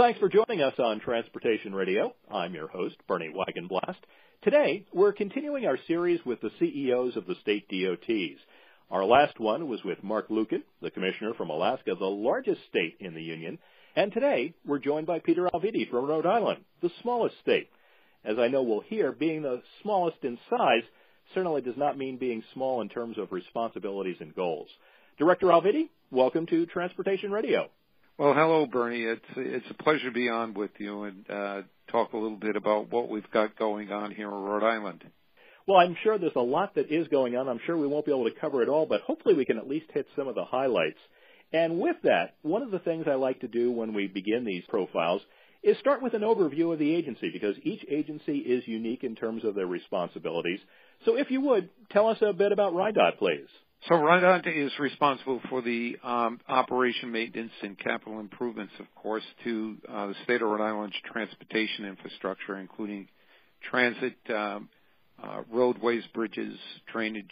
thanks for joining us on Transportation Radio. I'm your host, Bernie Wagenblast. Today, we're continuing our series with the CEOs of the state DOTs. Our last one was with Marc Luiken, the commissioner from Alaska, the largest state in the union. And today, we're joined by Peter Alviti from Rhode Island, the smallest state. As I know we'll hear, being the smallest in size certainly does not mean being small in terms of responsibilities and goals. Director Alviti, welcome to Transportation Radio. Well, hello, Bernie. It's it's a pleasure to be on with you and uh, talk a little bit about what we've got going on here in Rhode Island. Well, I'm sure there's a lot that is going on. I'm sure we won't be able to cover it all, but hopefully we can at least hit some of the highlights. And with that, one of the things I like to do when we begin these profiles is start with an overview of the agency because each agency is unique in terms of their responsibilities. So if you would, tell us a bit about RIDOT, please. So RIDOT is responsible for the um, operation, maintenance, and capital improvements, of course, to uh, the state of Rhode Island's transportation infrastructure, including transit, um, uh, roadways, bridges, drainage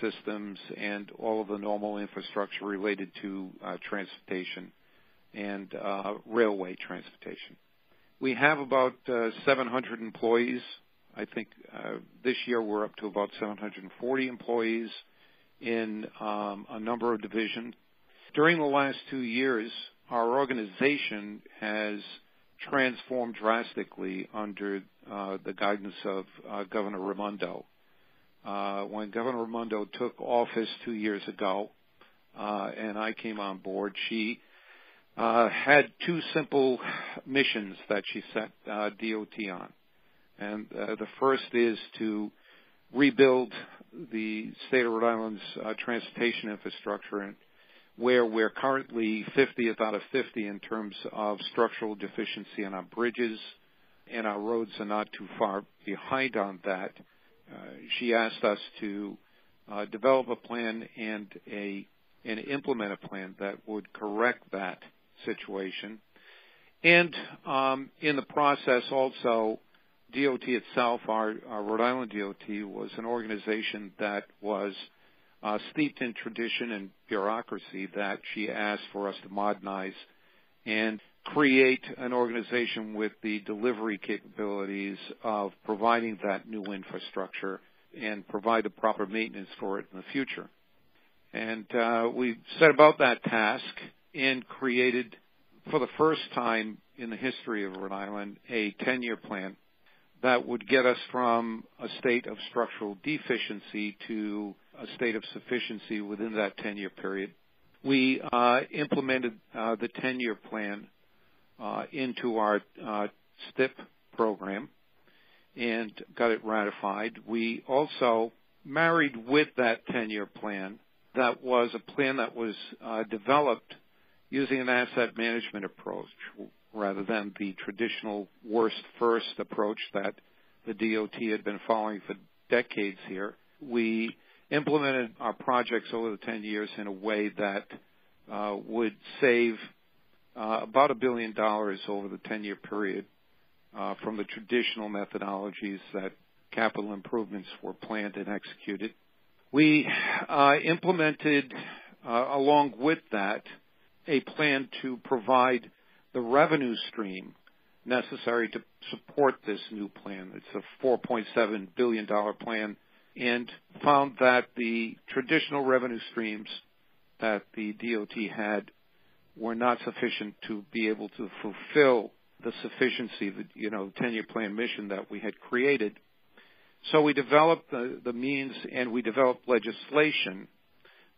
systems, and all of the normal infrastructure related to uh, transportation and uh, railway transportation. We have about uh, 700 employees. I think uh, this year we're up to about 740 employees in um, a number of divisions. During the last two years, our organization has transformed drastically under uh, the guidance of uh, Governor Raimondo. Uh, when Governor Raimondo took office two years ago, uh, and I came on board, she uh, had two simple missions that she set uh, DOT on. And the first is to rebuild the state of Rhode Island's uh, transportation infrastructure, where we're currently 50th out of 50 in terms of structural deficiency on our bridges, and our roads are not too far behind on that. Uh, she asked us to uh, develop a plan and a and implement a plan that would correct that situation, and um, in the process also DOT itself, our, our, Rhode Island DOT, was an organization that was uh, steeped in tradition and bureaucracy that she asked for us to modernize and create an organization with the delivery capabilities of providing that new infrastructure and provide the proper maintenance for it in the future. And uh, we set about that task and created, for the first time in the history of Rhode Island, a 10-year plan that would get us from a state of structural deficiency to a state of sufficiency within that 10-year period. We uh, implemented uh, the 10-year plan uh, into our uh, STIP program and got it ratified. We also married with that 10-year plan that was a plan that was uh, developed using an asset management approach rather than the traditional worst first approach that the DOT had been following for decades here. We implemented our projects over the 10 years in a way that uh, would save uh, about a billion dollars over the 10-year period uh, from the traditional methodologies that capital improvements were planned and executed. We uh, implemented, uh, along with that, a plan to provide the revenue stream necessary to support this new plan. It's a $4.7 billion plan and found that the traditional revenue streams that the DOT had were not sufficient to be able to fulfill the sufficiency, the you know, 10-year plan mission that we had created. So we developed the, the means and we developed legislation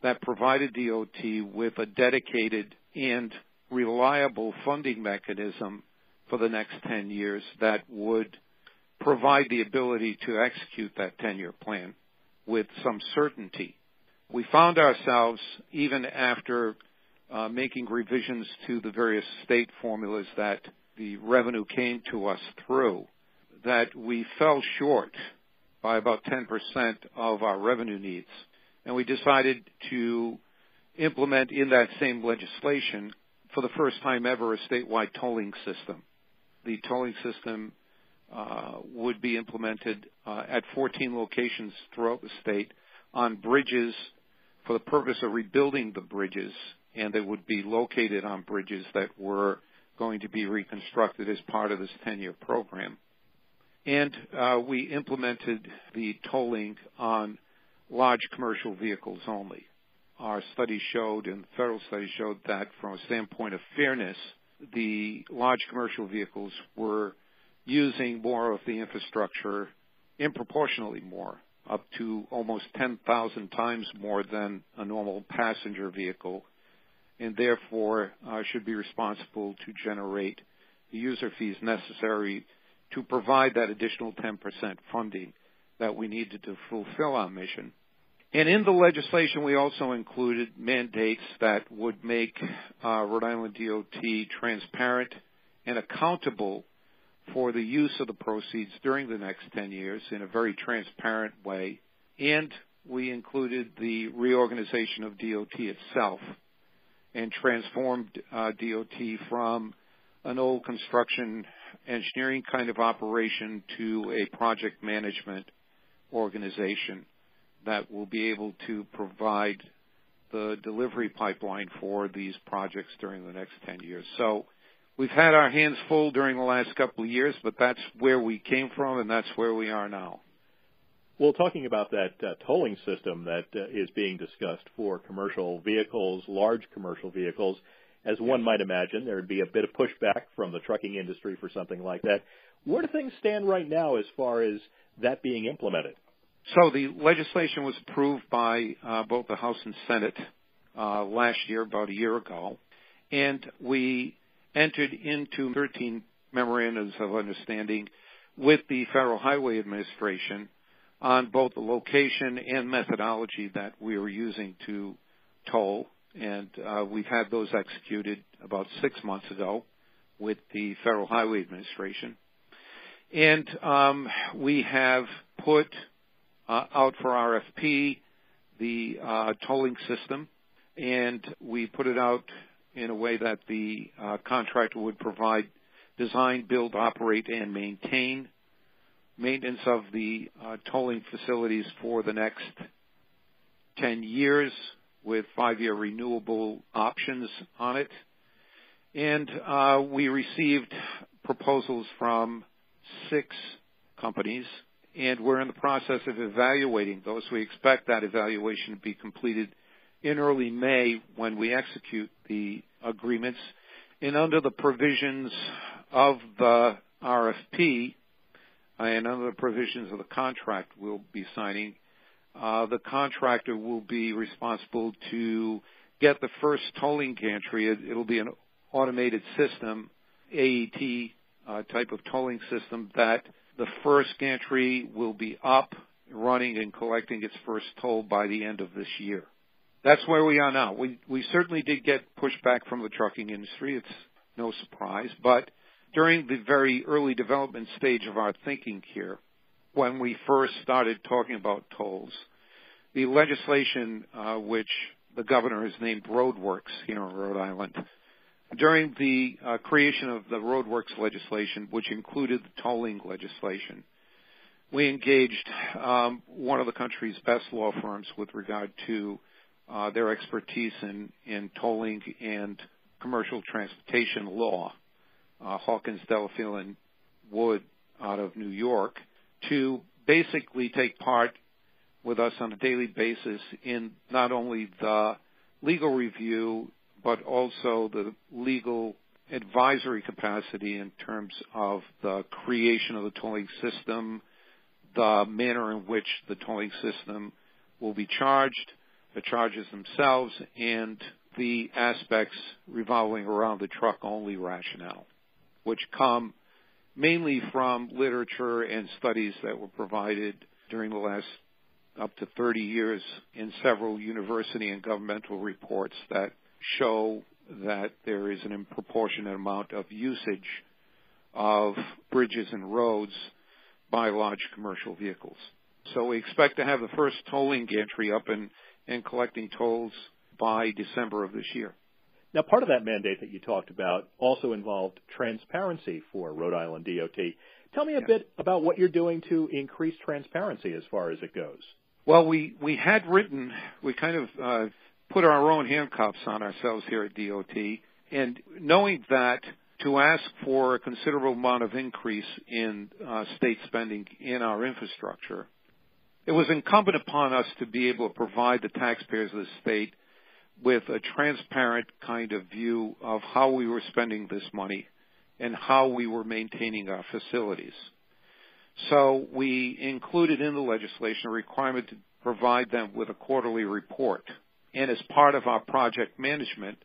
that provided DOT with a dedicated and reliable funding mechanism for the next 10 years that would provide the ability to execute that 10-year plan with some certainty. We found ourselves, even after uh, making revisions to the various state formulas that the revenue came to us through, that we fell short by about 10% of our revenue needs. And we decided to implement in that same legislation, for the first time ever, a statewide tolling system. The tolling system uh, would be implemented uh, at 14 locations throughout the state on bridges for the purpose of rebuilding the bridges, and they would be located on bridges that were going to be reconstructed as part of this 10-year program. And uh, we implemented the tolling on large commercial vehicles only. Our study showed, and federal study showed that from a standpoint of fairness, the large commercial vehicles were using more of the infrastructure, improportionately more, up to almost 10,000 times more than a normal passenger vehicle, and therefore uh, should be responsible to generate the user fees necessary to provide that additional 10% funding that we needed to fulfill our mission. And in the legislation, we also included mandates that would make uh, Rhode Island DOT transparent and accountable for the use of the proceeds during the next 10 years in a very transparent way. And we included the reorganization of DOT itself and transformed uh, DOT from an old construction engineering kind of operation to a project management organization that will be able to provide the delivery pipeline for these projects during the next 10 years. So we've had our hands full during the last couple of years, but that's where we came from and that's where we are now. Well, talking about that uh, tolling system that uh, is being discussed for commercial vehicles, large commercial vehicles, as one might imagine, there would be a bit of pushback from the trucking industry for something like that. Where do things stand right now as far as that being implemented? So the legislation was approved by uh, both the House and Senate uh, last year, about a year ago, and we entered into 13 memorandums of understanding with the Federal Highway Administration on both the location and methodology that we were using to toll, and uh, we've had those executed about six months ago with the Federal Highway Administration. And um, we have put out for RFP the uh, tolling system, and we put it out in a way that the uh, contractor would provide design, build, operate, and maintain maintenance of the uh tolling facilities for the next 10 years with five-year renewable options on it. And uh we received proposals from six companies and we're in the process of evaluating those. We expect that evaluation to be completed in early May when we execute the agreements. And under the provisions of the RFP and under the provisions of the contract we'll be signing, uh, the contractor will be responsible to get the first tolling gantry. It, will be an automated system, AET uh, type of tolling system that the first gantry will be up, running, and collecting its first toll by the end of this year. That's where we are now. We, we certainly did get pushback from the trucking industry. It's no surprise. But during the very early development stage of our thinking here, when we first started talking about tolls, the legislation uh, which the governor has named Roadworks here in Rhode Island during the uh, creation of the roadworks legislation, which included the tolling legislation, we engaged um, one of the country's best law firms with regard to uh, their expertise in, in tolling and commercial transportation law, uh, Hawkins, Delafield, and Wood out of New York, to basically take part with us on a daily basis in not only the legal review but also the legal advisory capacity in terms of the creation of the tolling system, the manner in which the tolling system will be charged, the charges themselves, and the aspects revolving around the truck-only rationale, which come mainly from literature and studies that were provided during the last up to 30 years in several university and governmental reports that show that there is an disproportionate amount of usage of bridges and roads by large commercial vehicles. So we expect to have the first tolling gantry up and, and collecting tolls by December of this year. Now, part of that mandate that you talked about also involved transparency for Rhode Island DOT. Tell me a bit about what you're doing to increase transparency as far as it goes. Well, we, we had written, we kind of uh, put our own handcuffs on ourselves here at DOT. And knowing that to ask for a considerable amount of increase in uh, state spending in our infrastructure. It was incumbent upon us to be able to provide the taxpayers of the state with a transparent kind of view of how we were spending this money and how we were maintaining our facilities. So we included in the legislation a requirement to provide them with a quarterly report. And as part of our project management,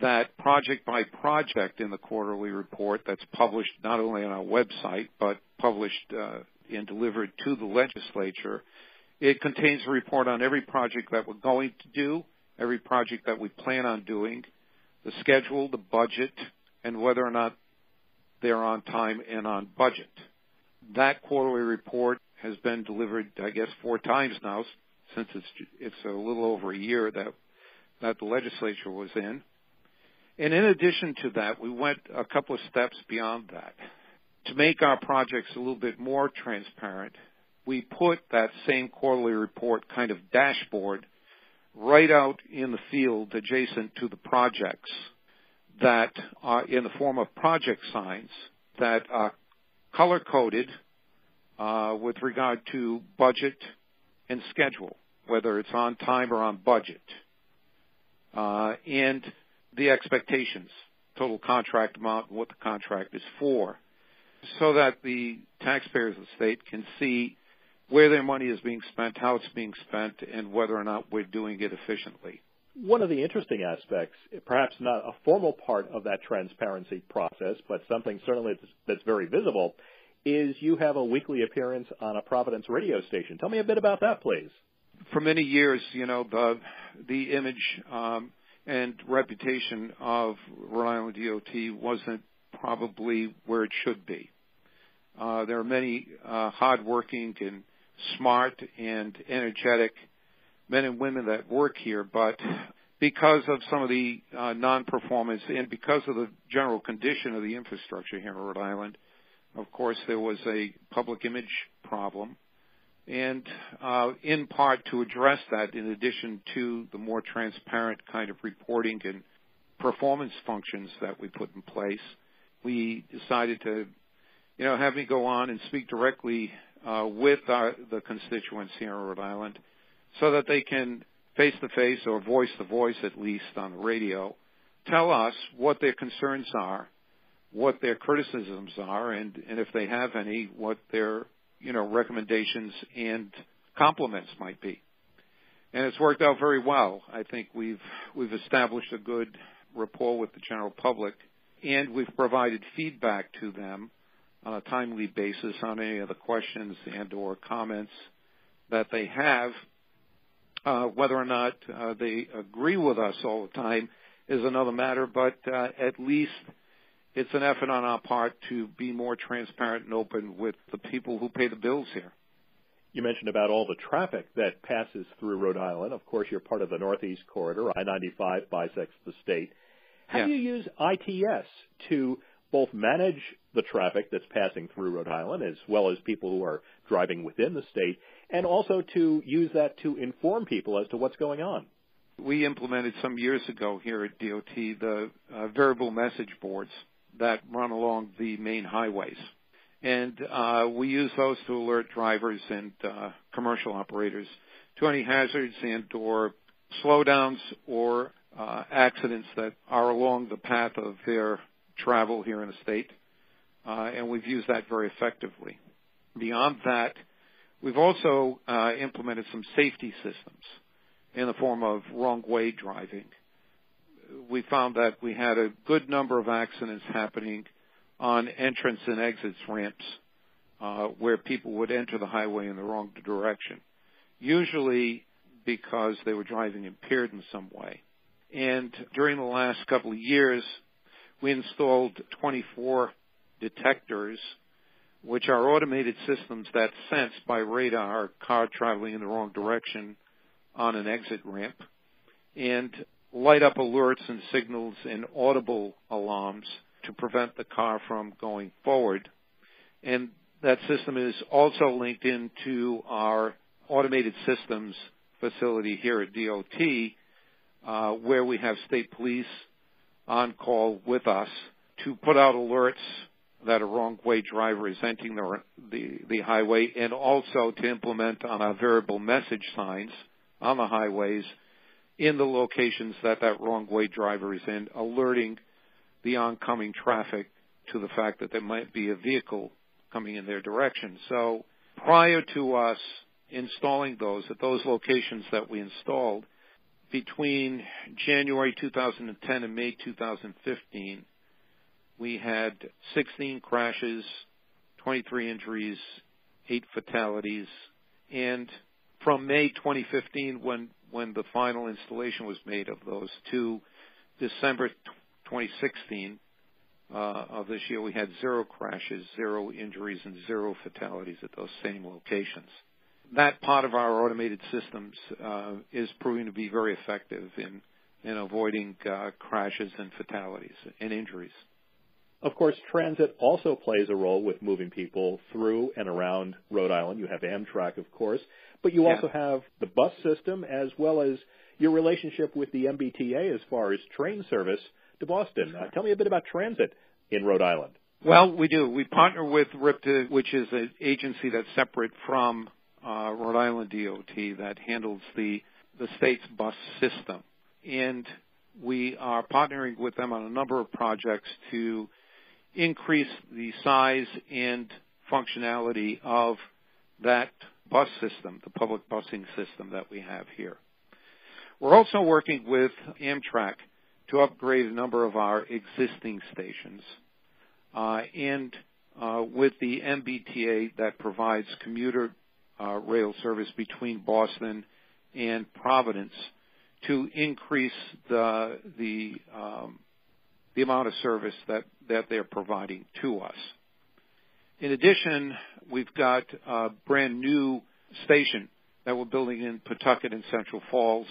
that project by project in the quarterly report that's published not only on our website but published uh, and delivered to the legislature, it contains a report on every project that we're going to do, every project that we plan on doing, the schedule, the budget, and whether or not they're on time and on budget. That quarterly report has been delivered, I guess, four times now since it's it's a little over a year that that the legislature was in. And in addition to that, we went a couple of steps beyond that. To make our projects a little bit more transparent, we put that same quarterly report kind of dashboard right out in the field adjacent to the projects that are in the form of project signs that are color coded uh, with regard to budget and schedule, whether it's on time or on budget, uh, and the expectations, total contract amount, what the contract is for, so that the taxpayers of the state can see where their money is being spent, how it's being spent, and whether or not we're doing it efficiently. One of the interesting aspects, perhaps not a formal part of that transparency process, but something certainly that's very visible, is you have a weekly appearance on a Providence radio station. Tell me a bit about that, please. For many years, you know, the the image um, and reputation of Rhode Island DOT wasn't probably where it should be. Uh, there are many uh, hardworking and smart and energetic men and women that work here, but because of some of the uh, non-performance and because of the general condition of the infrastructure here in Rhode Island, of course, there was a public image problem. And uh, in part to address that, in addition to the more transparent kind of reporting and performance functions that we put in place, we decided to, you know, have me go on and speak directly uh, with our, the constituents here in Rhode Island so that they can face to face or voice to voice at least on the radio tell us what their concerns are, what their criticisms are, and, and if they have any, what their you know recommendations and compliments might be. And it's worked out very well. I think we've we've established a good rapport with the general public, and we've provided feedback to them on a timely basis on any of the questions and or comments that they have uh, whether or not uh, they agree with us all the time is another matter, but uh, at least it's an effort on our part to be more transparent and open with the people who pay the bills here. You mentioned about all the traffic that passes through Rhode Island. Of course, you're part of the Northeast Corridor. I-95 bisects the state. How yeah. do you use ITS to both manage the traffic that's passing through Rhode Island as well as people who are driving within the state and also to use that to inform people as to what's going on. We implemented some years ago here at DOT the uh, variable message boards that run along the main highways. And uh, we use those to alert drivers and uh, commercial operators to any hazards and or slowdowns or uh, accidents that are along the path of their travel here in the state. Uh, and we've used that very effectively. Beyond that, We've also uh, implemented some safety systems in the form of wrong way driving. We found that we had a good number of accidents happening on entrance and exits ramps uh, where people would enter the highway in the wrong direction, usually because they were driving impaired in some way. And during the last couple of years, we installed 24 detectors which are automated systems that sense by radar a car traveling in the wrong direction on an exit ramp and light up alerts and signals and audible alarms to prevent the car from going forward. And that system is also linked into our automated systems facility here at DOT, uh, where we have state police on call with us to put out alerts that a wrong way driver is entering the, the, the highway and also to implement on our variable message signs on the highways in the locations that that wrong way driver is in, alerting the oncoming traffic to the fact that there might be a vehicle coming in their direction. So prior to us installing those at those locations that we installed, between January 2010 and May 2015, we had 16 crashes, 23 injuries, 8 fatalities, and from May 2015, when when the final installation was made of those, to December 2016 uh, of this year, we had zero crashes, zero injuries, and zero fatalities at those same locations. That part of our automated systems uh, is proving to be very effective in in avoiding uh, crashes and fatalities and injuries. Of course, transit also plays a role with moving people through and around Rhode Island. You have Amtrak, of course, but you Yeah. also have the bus system as well as your relationship with the MBTA as far as train service to Boston. Uh, tell me a bit about transit in Rhode Island. Well, we do. We partner with RIPTA, which is an agency that's separate from uh, Rhode Island DOT that handles the the state's bus system, and we are partnering with them on a number of projects to increase the size and functionality of that bus system, the public busing system that we have here. We're also working with Amtrak to upgrade a number of our existing stations uh, and uh, with the MBTA that provides commuter uh, rail service between Boston and Providence to increase the the um, the amount of service that that they're providing to us. In addition, we've got a brand new station that we're building in Pawtucket and Central Falls,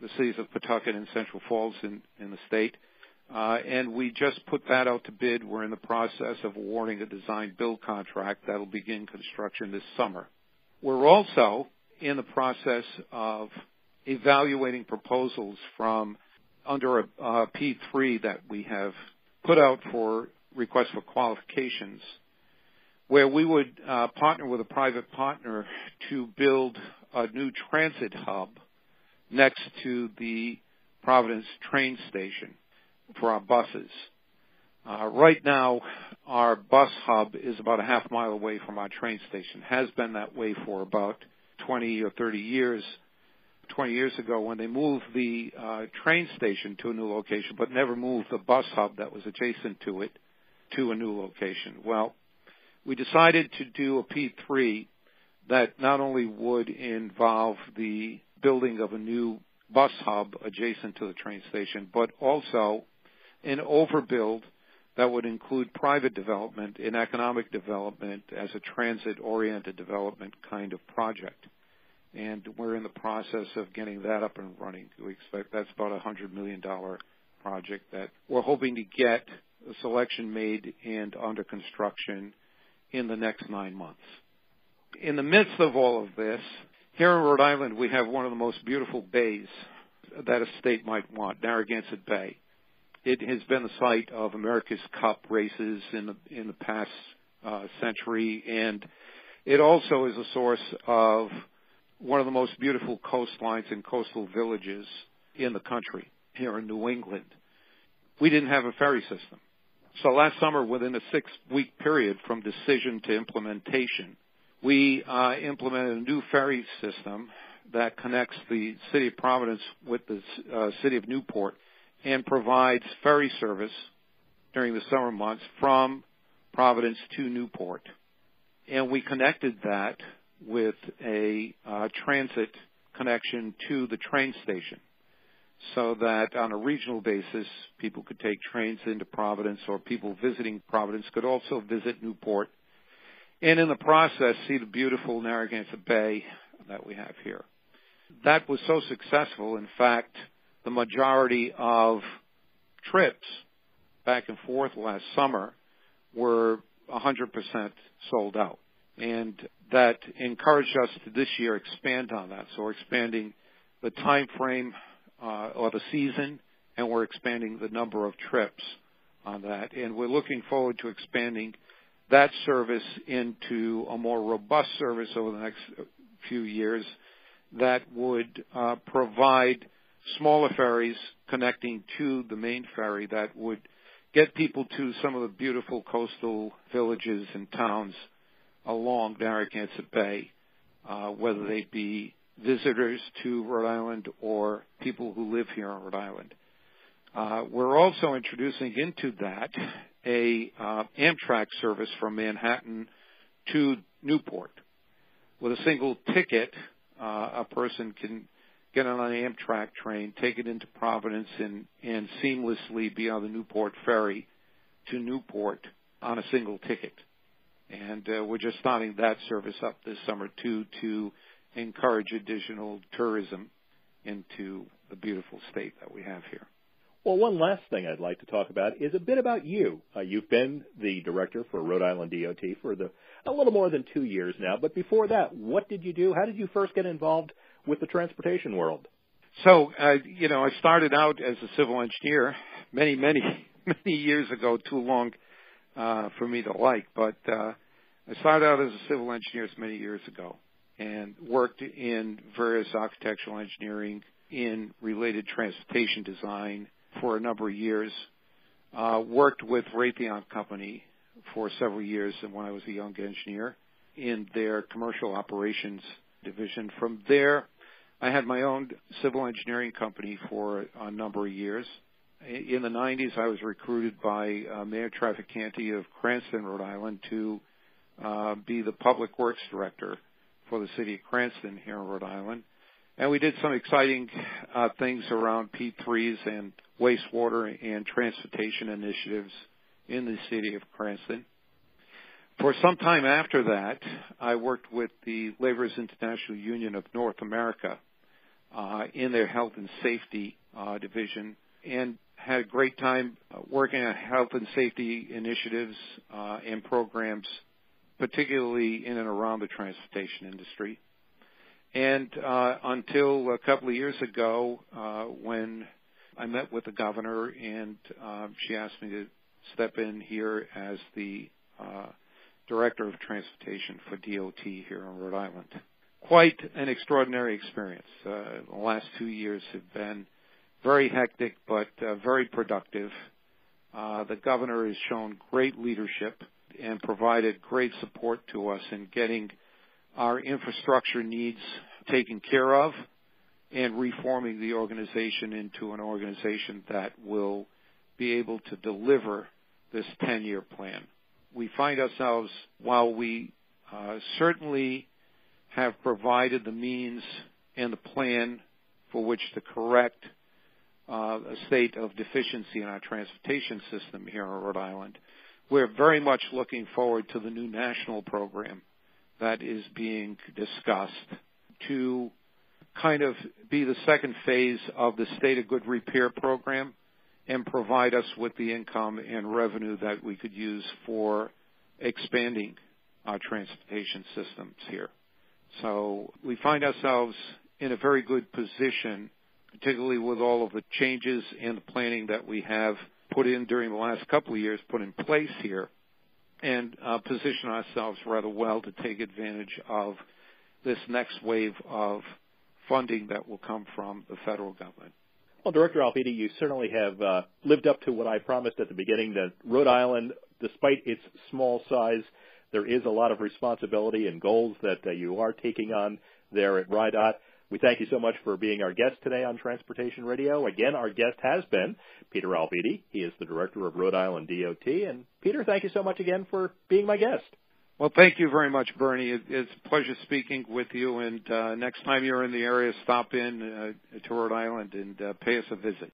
the cities of Pawtucket and Central Falls in, in the state. Uh, and we just put that out to bid. We're in the process of awarding a design build contract that'll begin construction this summer. We're also in the process of evaluating proposals from under a, a P3 that we have put out for requests for qualifications, where we would uh, partner with a private partner to build a new transit hub next to the Providence train station for our buses. Uh, right now, our bus hub is about a half mile away from our train station. Has been that way for about 20 or 30 years. 20 years ago, when they moved the uh, train station to a new location, but never moved the bus hub that was adjacent to it to a new location. Well, we decided to do a P3 that not only would involve the building of a new bus hub adjacent to the train station, but also an overbuild that would include private development and economic development as a transit oriented development kind of project. And we're in the process of getting that up and running. We expect that's about a hundred million dollar project that we're hoping to get a selection made and under construction in the next nine months. In the midst of all of this, here in Rhode Island, we have one of the most beautiful bays that a state might want, Narragansett Bay. It has been the site of America's Cup races in the in the past uh, century, and it also is a source of one of the most beautiful coastlines and coastal villages in the country here in New England. We didn't have a ferry system. So last summer, within a six week period from decision to implementation, we uh, implemented a new ferry system that connects the city of Providence with the uh, city of Newport and provides ferry service during the summer months from Providence to Newport. And we connected that with a uh, transit connection to the train station so that on a regional basis people could take trains into Providence or people visiting Providence could also visit Newport and in the process see the beautiful Narragansett Bay that we have here. That was so successful, in fact, the majority of trips back and forth last summer were 100% sold out. And that encouraged us to this year expand on that. So we're expanding the time frame uh, or the season, and we're expanding the number of trips on that, and we're looking forward to expanding that service into a more robust service over the next few years that would uh, provide smaller ferries connecting to the main ferry that would get people to some of the beautiful coastal villages and towns along Narragansett Bay, uh, whether they be visitors to Rhode Island or people who live here on Rhode Island. Uh, we're also introducing into that a uh, Amtrak service from Manhattan to Newport. With a single ticket, uh, a person can get on an Amtrak train, take it into Providence, and, and seamlessly be on the Newport ferry to Newport on a single ticket. And uh, we're just starting that service up this summer too to encourage additional tourism into the beautiful state that we have here. Well, one last thing I'd like to talk about is a bit about you. Uh, you've been the director for Rhode Island DOT for the a little more than two years now. But before that, what did you do? How did you first get involved with the transportation world? So, uh, you know, I started out as a civil engineer many, many, many years ago. Too long uh, for me to like, but uh, I started out as a civil engineer many years ago and worked in various architectural engineering in related transportation design for a number of years. Uh, worked with Raytheon Company for several years when I was a young engineer in their commercial operations division. From there, I had my own civil engineering company for a number of years. In the 90s, I was recruited by uh, Mayor Traficante of Cranston, Rhode Island, to uh, be the public works director for the city of Cranston here in Rhode Island. And we did some exciting uh, things around P3s and wastewater and transportation initiatives in the city of Cranston. For some time after that, I worked with the Laborers International Union of North America uh, in their health and safety uh, division and had a great time uh, working on health and safety initiatives uh, and programs, particularly in and around the transportation industry. And uh, until a couple of years ago, uh, when I met with the governor and uh, she asked me to step in here as the uh, director of transportation for DOT here in Rhode Island. Quite an extraordinary experience. Uh, the last two years have been very hectic, but uh, very productive. Uh, the governor has shown great leadership and provided great support to us in getting our infrastructure needs taken care of and reforming the organization into an organization that will be able to deliver this 10-year plan. We find ourselves, while we uh, certainly have provided the means and the plan for which to correct uh, a state of deficiency in our transportation system here in Rhode Island, we're very much looking forward to the new national program that is being discussed to kind of be the second phase of the State of Good Repair program and provide us with the income and revenue that we could use for expanding our transportation systems here. So we find ourselves in a very good position, particularly with all of the changes and the planning that we have put in during the last couple of years, put in place here, and uh, position ourselves rather well to take advantage of this next wave of funding that will come from the federal government. Well, Director Alviti, you certainly have uh, lived up to what I promised at the beginning that Rhode Island, despite its small size, there is a lot of responsibility and goals that uh, you are taking on there at RIDOT. We thank you so much for being our guest today on Transportation Radio. Again, our guest has been Peter Alviti. He is the director of Rhode Island DOT. And Peter, thank you so much again for being my guest. Well, thank you very much, Bernie. It's a pleasure speaking with you. And uh, next time you're in the area, stop in uh, to Rhode Island and uh, pay us a visit.